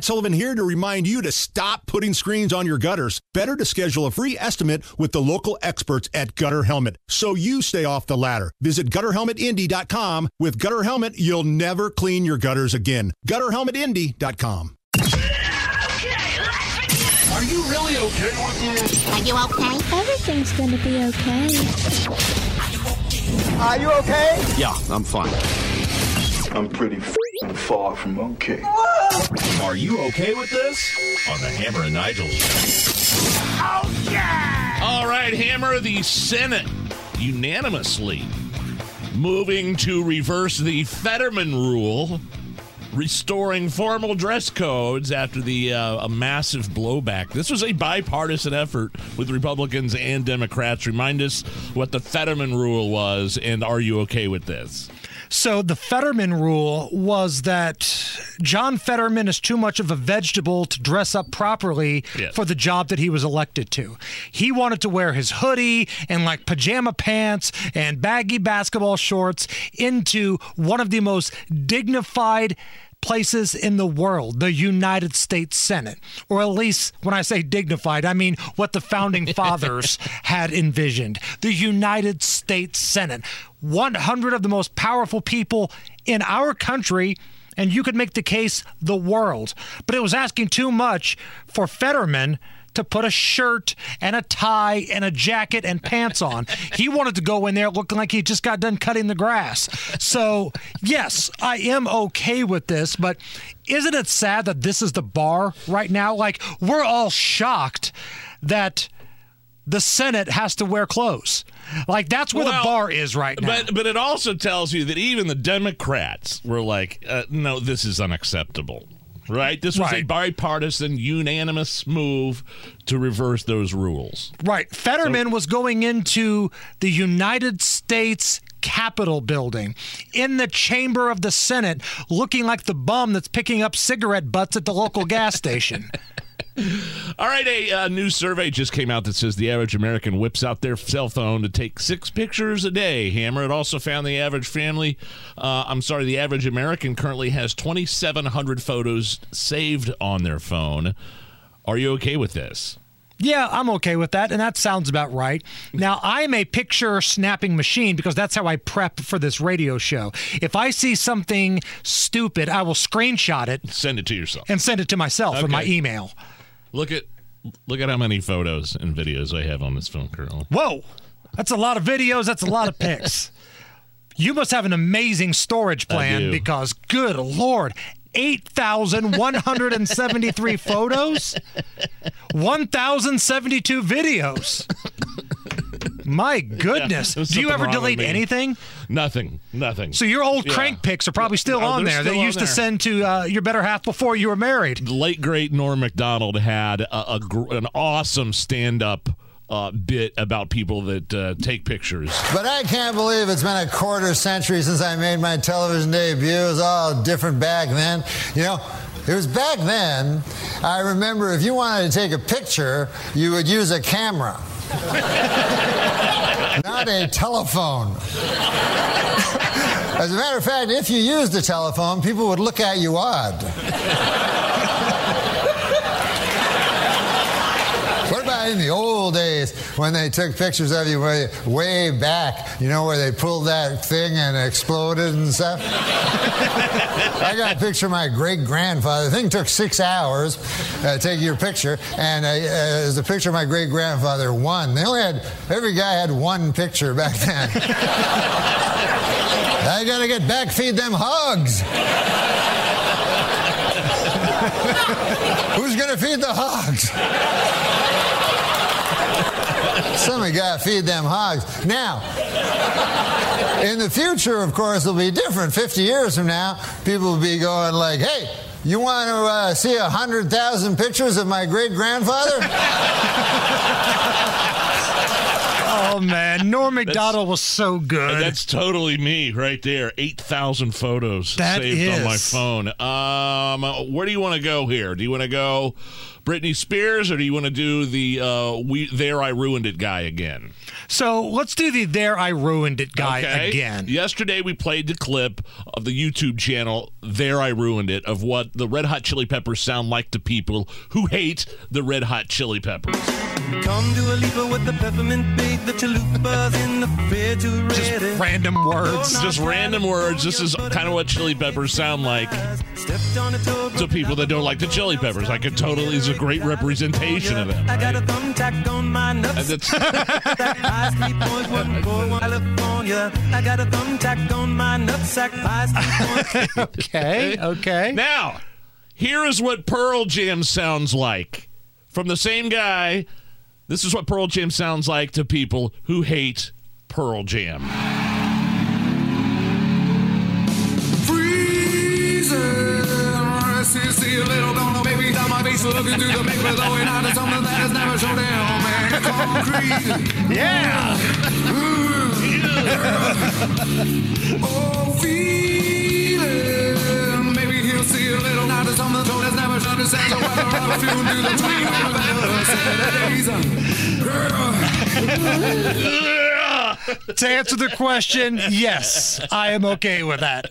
Matt Sullivan here to remind you to stop putting screens on your gutters. Better to schedule a free estimate with the local experts at Gutter Helmet so you stay off the ladder. Visit gutterhelmetindy.com. With Gutter Helmet, you'll never clean your gutters again. Gutterhelmetindy.com. Are you really okay with this? Are you okay? Everything's gonna be okay. Are you okay? Yeah, I'm fine. I'm pretty f***ing far from okay. Are you okay with this? On the Hammer and Nigel show. Oh, yeah! All right, Hammer, the Senate unanimously moving to reverse the Fetterman rule, restoring formal dress codes after the uh, a massive blowback. This was a bipartisan effort with Republicans and Democrats. Remind us what the Fetterman rule was, and are you okay with this? So the Fetterman rule was that John Fetterman is too much of a vegetable to dress up properly Yes. for the job that he was elected to. He wanted to wear his hoodie and like pajama pants and baggy basketball shorts into one of the most dignified places in the world, the United States Senate. Or at least when I say dignified, I mean what the founding fathers had envisioned. The United States Senate. 100 of the most powerful people in our country. And you could make the case the world. But it was asking too much for Fetterman to put a shirt and a tie and a jacket and pants on. He wanted to go in there looking like he just got done cutting the grass. So, yes, I am okay with this, but isn't it sad that this is the bar right now? Like, we're all shocked that the Senate has to wear clothes. Like, that's where Well, the bar is right now. But but it also tells you that even the Democrats were like, uh, no, this is unacceptable. Right? This was a bipartisan, unanimous move to reverse those rules. Right. Fetterman was going into the United States Capitol building in the chamber of the Senate looking like the bum that's picking up cigarette butts at the local gas station. All right, a uh, new survey just came out that says the average American whips out their cell phone to take six pictures a day. Hammer. It also found the average family, uh, I'm sorry, the average American currently has 2,700 photos saved on their phone. Are you okay with this? Yeah, I'm okay with that, and that sounds about right. Now, I'm a picture snapping machine because that's how I prep for this radio show. If I see something stupid, I will screenshot it Send it to yourself. and send it to myself in my email. Look at look at how many photos and videos I have on this phone currently. Whoa, that's a lot of videos. That's a lot of pics. you must have an amazing storage plan because, good lord, 8,173 photos, 1,072 videos. My goodness. there's Do you ever delete anything? Nothing. Nothing. So your old Yeah. crank pics are probably still Oh, on there still that you on used to send to uh, your better half before you were married. the late great Norm Macdonald had a, a gr- an awesome stand up uh, bit about people that uh, take pictures. But I can't believe it's been a quarter century since I made my television debut. It was all different back then. You know, it was back then. I remember if you wanted to take a picture, you would use a camera, not a telephone. As a matter of fact, if you used a telephone, people would look at you odd. What about in the old days when they took pictures of you way, way back, you know, where they pulled that thing and exploded and stuff? I got a picture of my great grandfather. The thing took six hours uh, take your picture, and uh, uh, there's a picture of my great grandfather, one. They only had, every guy had one picture back then. I gotta get back, feed them hogs. Who's gonna feed the hogs? Somebody got to feed them hogs. Now, in the future, of course, it'll be different. 50 years from now, people will be going like, hey, you want to uh, see 100,000 pictures of my great grandfather? Oh man, Norm Macdonald was so good. That's totally me right there. 8,000 photos That saved on my phone. Um, where do you want to go here? Do you want to go Britney Spears or do you want to do the uh, we there I ruined it guy again? So let's do the "There I Ruined It" guy Okay. again. Yesterday we played the clip of the YouTube channel There I Ruined It of what the Red Hot Chili Peppers sound like to people who hate the Red Hot Chili Peppers. Come to a leaper with the peppermint bait, the chalupas in the refrigerator. Just random words. Just random words. This is kind of what Chili Peppers sound like Stepped on a toe, to people that don't like the Chili Peppers. I could totally is a great representation of them. I got a thumbtack on my nuts. that's High street point, one for one, California. I got a thumbtack on my nutsack. High street point. Okay, okay. Now, here is what Pearl Jam sounds like. From the same guy, this is what Pearl Jam sounds like to people who hate Pearl Jam. See a little gonna baby down my face looking through the paper throwing out of something that has never shown down man concrete. Yeah. oh feeling. Maybe he'll see a little out of something. So that's never shown understand the weather of a few through the tween of the days girl To answer the question, yes, I am okay with that.